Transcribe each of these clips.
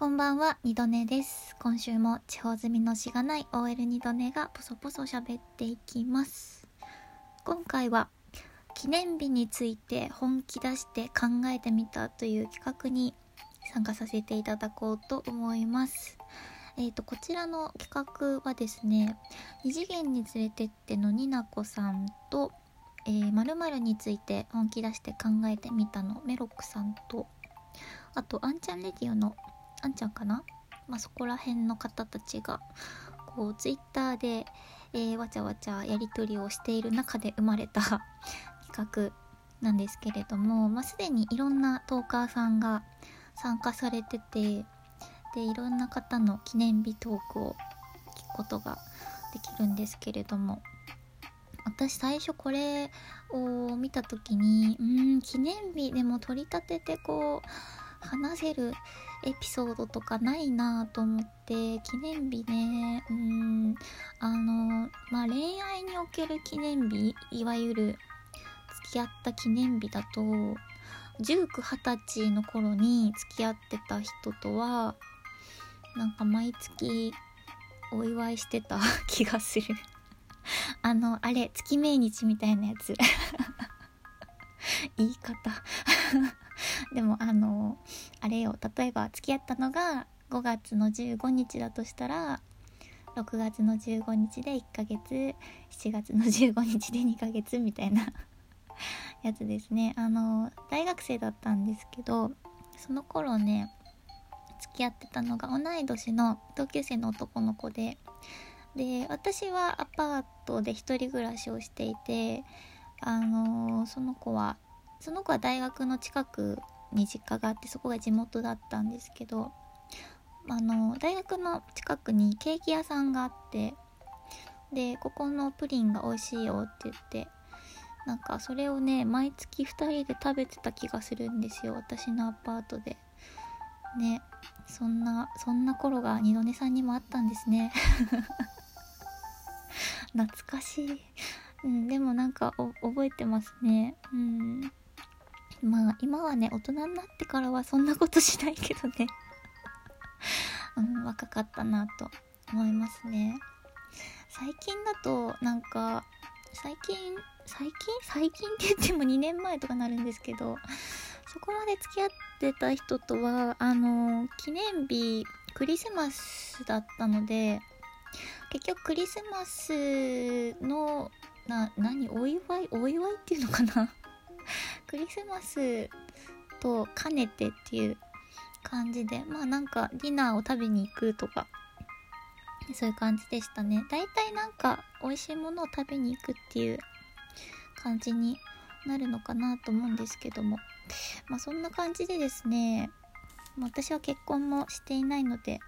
こんばんは、二度寝です。今週も地方住みのしがない OL 二度寝がポソポソ喋っていきます。今回は記念日について本気出して考えてみたという企画に参加させていただこうと思います。えーと、こちらの企画はですね、二次元に連れてってのになこさんと、えー、〇〇について本気出して考えてみたのメロックさんと、あと、あんちゃんレディオのあんちゃんかな？まあ、そこら辺の方たちがこうツイッターで、えーわちゃわちゃやり取りをしている中で生まれた 企画なんですけれども、まあ、すでにいろんなトーカーさんが参加されててでいろんな方の記念日トークを聞くことができるんですけれども私最初これを見た時にうん記念日でも取り立ててこう話せるエピソードとかないなと思って記念日ね。うん。あのまあ恋愛における記念日いわゆる付き合った記念日だと1920歳の頃に付き合ってた人とはなんか毎月お祝いしてた 気がする。あのあれ月命日みたいなやつ。言い方。でもあのあれよ例えば付き合ったのが5月の15日だとしたら6月の15日で1ヶ月7月の15日で2ヶ月みたいな やつですね。あの大学生だったんですけどその頃ね付き合ってたのが同い年の同級生の男の子でで私はアパートで一人暮らしをしていてあのその子はその子は大学の近くに実家があってそこが地元だったんですけどあの大学の近くにケーキ屋さんがあってでここのプリンが美味しいよって言ってなんかそれをね毎月2人で食べてた気がするんですよ私のアパートで。ねそんなそんな頃が二度寝さんにもあったんですね。懐かしい、うん、でもなんか覚えてますね。うん。まあ今はね大人になってからはそんなことしないけどね。うん若かったなと思いますね。最近だとなんか最近最近？最近って言っても2年前とかなるんですけどそこまで付き合ってた人とはあの記念日クリスマスだったので結局クリスマスのな何？お祝い？お祝いっていうのかな？クリスマスと兼ねてっていう感じでまあなんかディナーを食べに行くとかそういう感じでしたね。大体なんか美味しいものを食べに行くっていう感じになるのかなと思うんですけども。まあそんな感じでですね私は結婚もしていないので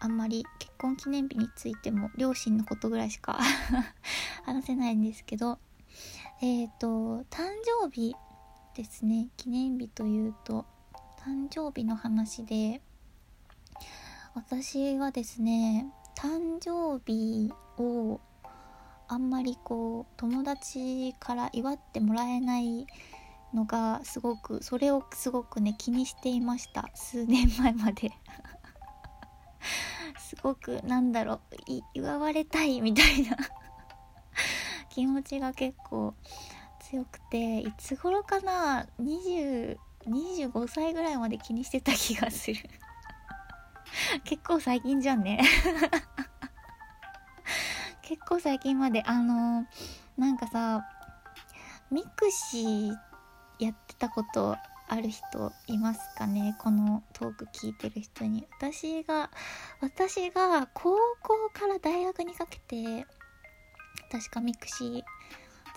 あんまり結婚記念日についても両親のことぐらいしか 話せないんですけどえっ、と誕生日ですね。記念日というと誕生日の話で私はですね誕生日をあんまりこう友達から祝ってもらえないのがすごくそれをすごくね気にしていました。数年前まで。すごくなんだろう祝われたいみたいな。気持ちが結構強くていつ頃かな20 25歳ぐらいまで気にしてた気がする。結構最近じゃんね。結構最近まで。あのなんかさ mixi やってたことある人いますかね？このトーク聞いてる人に。私が私が高校から大学にかけて確か mixi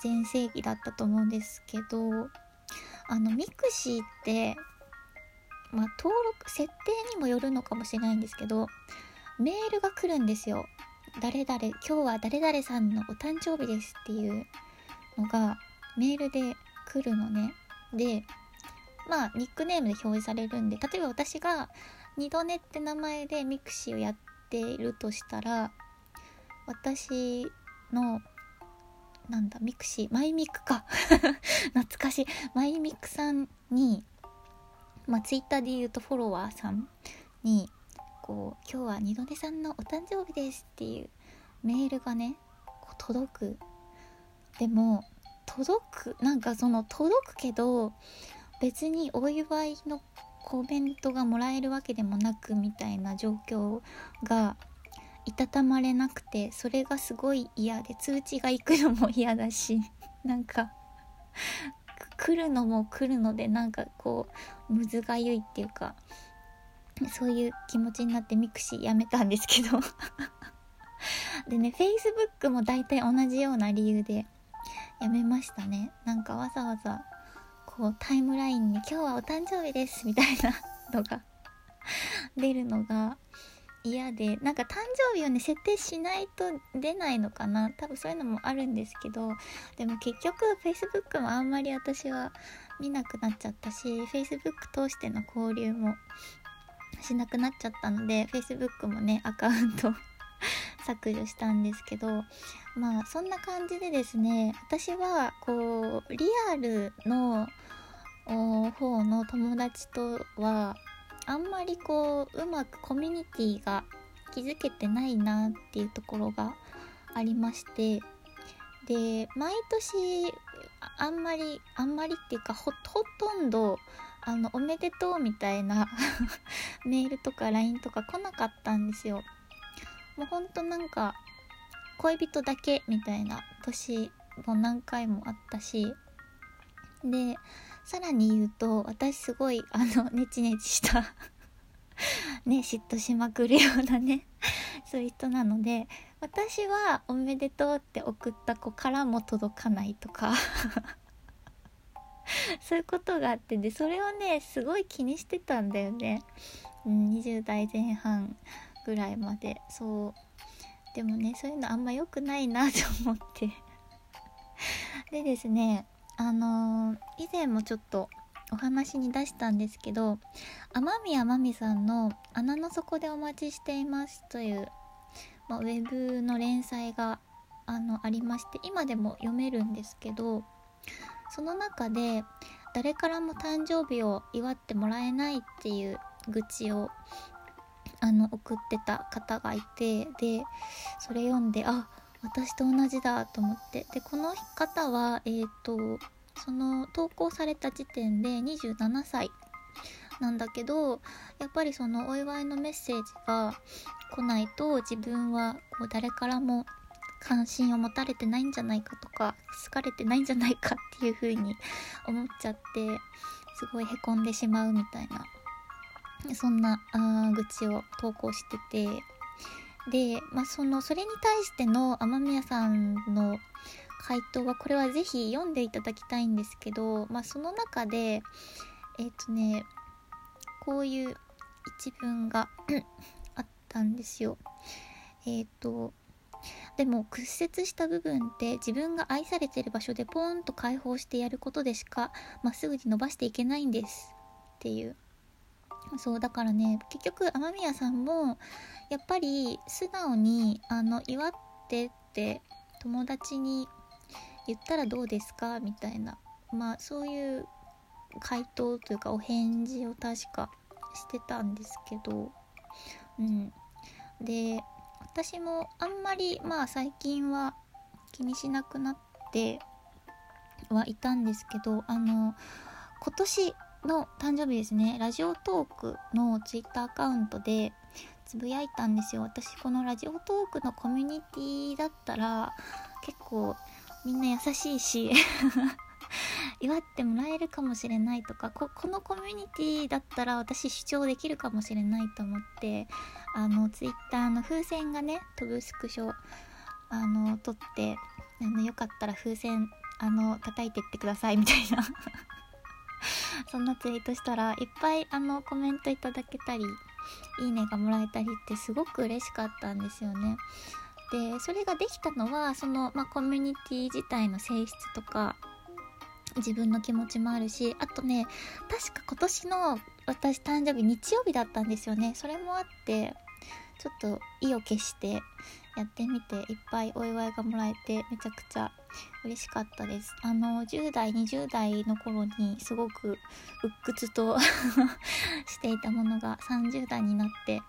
全盛期だったと思うんですけどあの mixi ってまあ登録設定にもよるのかもしれないんですけどメールが来るんですよ。誰々今日は誰々さんのお誕生日ですっていうのがメールで来るのね。でまあニックネームで表示されるんで例えば私が二度寝って名前で mixi をやっているとしたら私のなんだ mixi マイミクか。懐かしい。マイミクさんにまあ、ツイッターで言うとフォロワーさんにこう「今日は二度寝さんのお誕生日です」っていうメールがね届く。でも届くなんかその届くけど別にお祝いのコメントがもらえるわけでもなくみたいな状況がいたたまれなくてそれがすごい嫌で通知が行くのも嫌だし なんか来るのも来るのでなんかこうむずがゆいっていうかそういう気持ちになって mixi やめたんですけど。でね Facebook も大体同じような理由でやめましたね。なんかわざわざこうタイムラインに「今日はお誕生日です」みたいなのが出るのが嫌でなんか誕生日をね設定しないと出ないのかな。多分そういうのもあるんですけどでも結局 Facebook もあんまり私は見なくなっちゃったし Facebook 通しての交流もしなくなっちゃったので Facebook もねアカウント 削除したんですけどまあそんな感じでですね私はこうリアルの方の友達とはあんまりこううまくコミュニティが築けてないなっていうところがありましてで毎年あんまりあんまりっていうかほとんどあのおめでとうみたいな メールとか LINE とか来なかったんですよ。もうほんとなんか恋人だけみたいな年も何回もあったしでさらに言うと私すごいあのネチネチしたね嫉妬しまくるようなねそういう人なので私は「おめでとう」って送った子からも届かないとかそういうことがあってでそれをねすごい気にしてたんだよね、うん、20代前半ぐらいまで。そう。でもねそういうのあんま良くないなと思って。でですねあのー、以前もちょっとお話に出したんですけど天宮真美さんの「穴の底でお待ちしています」という、まあ、ウェブの連載があのありまして今でも読めるんですけどその中で誰からも誕生日を祝ってもらえないっていう愚痴をあの送ってた方がいてでそれ読んであ私と同じだと思って。でこの方はえっ、ー、とその投稿された時点で27歳なんだけどやっぱりそのお祝いのメッセージが来ないと自分はこう誰からも関心を持たれてないんじゃないかとか好かれてないんじゃないかっていう風に思っちゃってすごいへこんでしまうみたいなそんなあ愚痴を投稿してて。で、まあ、そのそれに対しての雨宮さんの回答はこれは是非読んでいただきたいんですけど、まあ、その中でえっ、ー、とねこういう一文が あったんですよ。えっ、ー、とでも屈折した部分って自分が愛されてる場所でポーンと解放してやることでしかまっすぐに伸ばしていけないんですっていうそうだからね結局雨宮さんもやっぱり素直にあの祝ってって友達に言ったらどうですか？みたいなまあそういう回答というかお返事を確かしてたんですけどうん。で私もあんまりまあ最近は気にしなくなってはいたんですけどあの今年の誕生日ですね。ラジオトークのツイッターアカウントでつぶやいたんですよ。私このラジオトークのコミュニティだったら結構みんな優しいし 祝ってもらえるかもしれないとかこのコミュニティだったら私主張できるかもしれないと思ってあのツイッターの風船がね飛ぶスクショあの撮ってあのよかったら風船あの叩いてってくださいみたいな。そんなツイートしたらいっぱいあのコメントいただけたりいいねがもらえたりってすごく嬉しかったんですよね。でそれができたのはその、まあ、コミュニティ自体の性質とか自分の気持ちもあるしあとね確か今年の私誕生日日曜日だったんですよねそれもあってちょっと意を決してやってみていっぱいお祝いがもらえてめちゃくちゃ嬉しかったです。あの10代20代の頃にすごく鬱屈と していたものが30代になって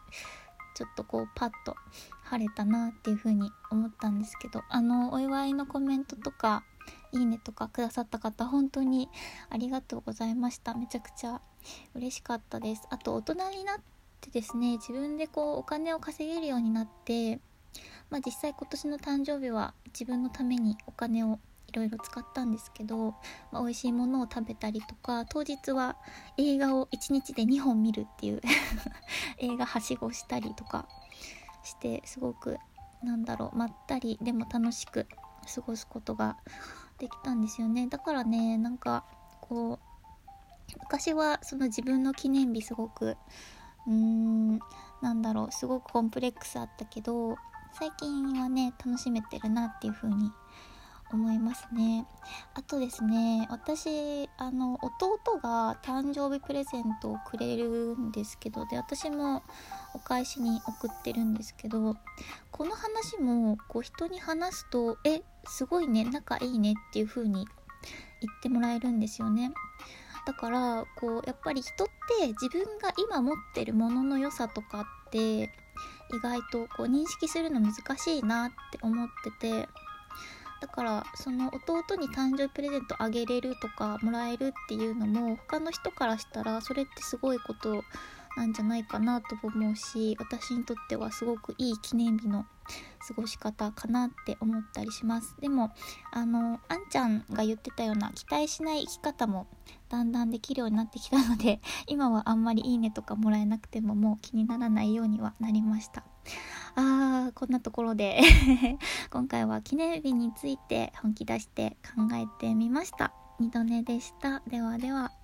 ちょっとこうパッと晴れたなっていう風に思ったんですけどあのお祝いのコメントとかいいねとかくださった方本当にありがとうございました。めちゃくちゃ嬉しかったです。あと大人になってですね自分でこうお金を稼げるようになってまあ、実際今年の誕生日は自分のためにお金をいろいろ使ったんですけど、まあ、美味しいものを食べたりとか当日は映画を1日で2本見るっていう 映画はしごしたりとかしてすごくなんだろうまったりでも楽しく過ごすことができたんですよね。だからねなんかこう昔はその自分の記念日すごくうーんなんだろうすごくコンプレックスあったけど最近はね楽しめてるなっていう風に思いますね。あとですね私あの弟が誕生日プレゼントをくれるんですけどで私もお返しに送ってるんですけどこの話もこう人に話すと「えすごいね仲いいね」っていう風に言ってもらえるんですよね。だからこうやっぱり人って自分が今持ってるものの良さとかって意外とこう認識するの難しいなって思っててだからその弟に誕生日プレゼントあげれるとかもらえるっていうのも他の人からしたらそれってすごいことなんじゃないかなと思うし私にとってはすごくいい記念日の過ごし方かなって思ったりします。でもあのあんちゃんが言ってたような期待しない生き方もだんだんできるようになってきたので 今はあんまりいいねとかもらえなくてももう気にならないようにはなりました。あーこんなところで 今回は記念日について本気出して考えてみました。二度寝でした。ではでは。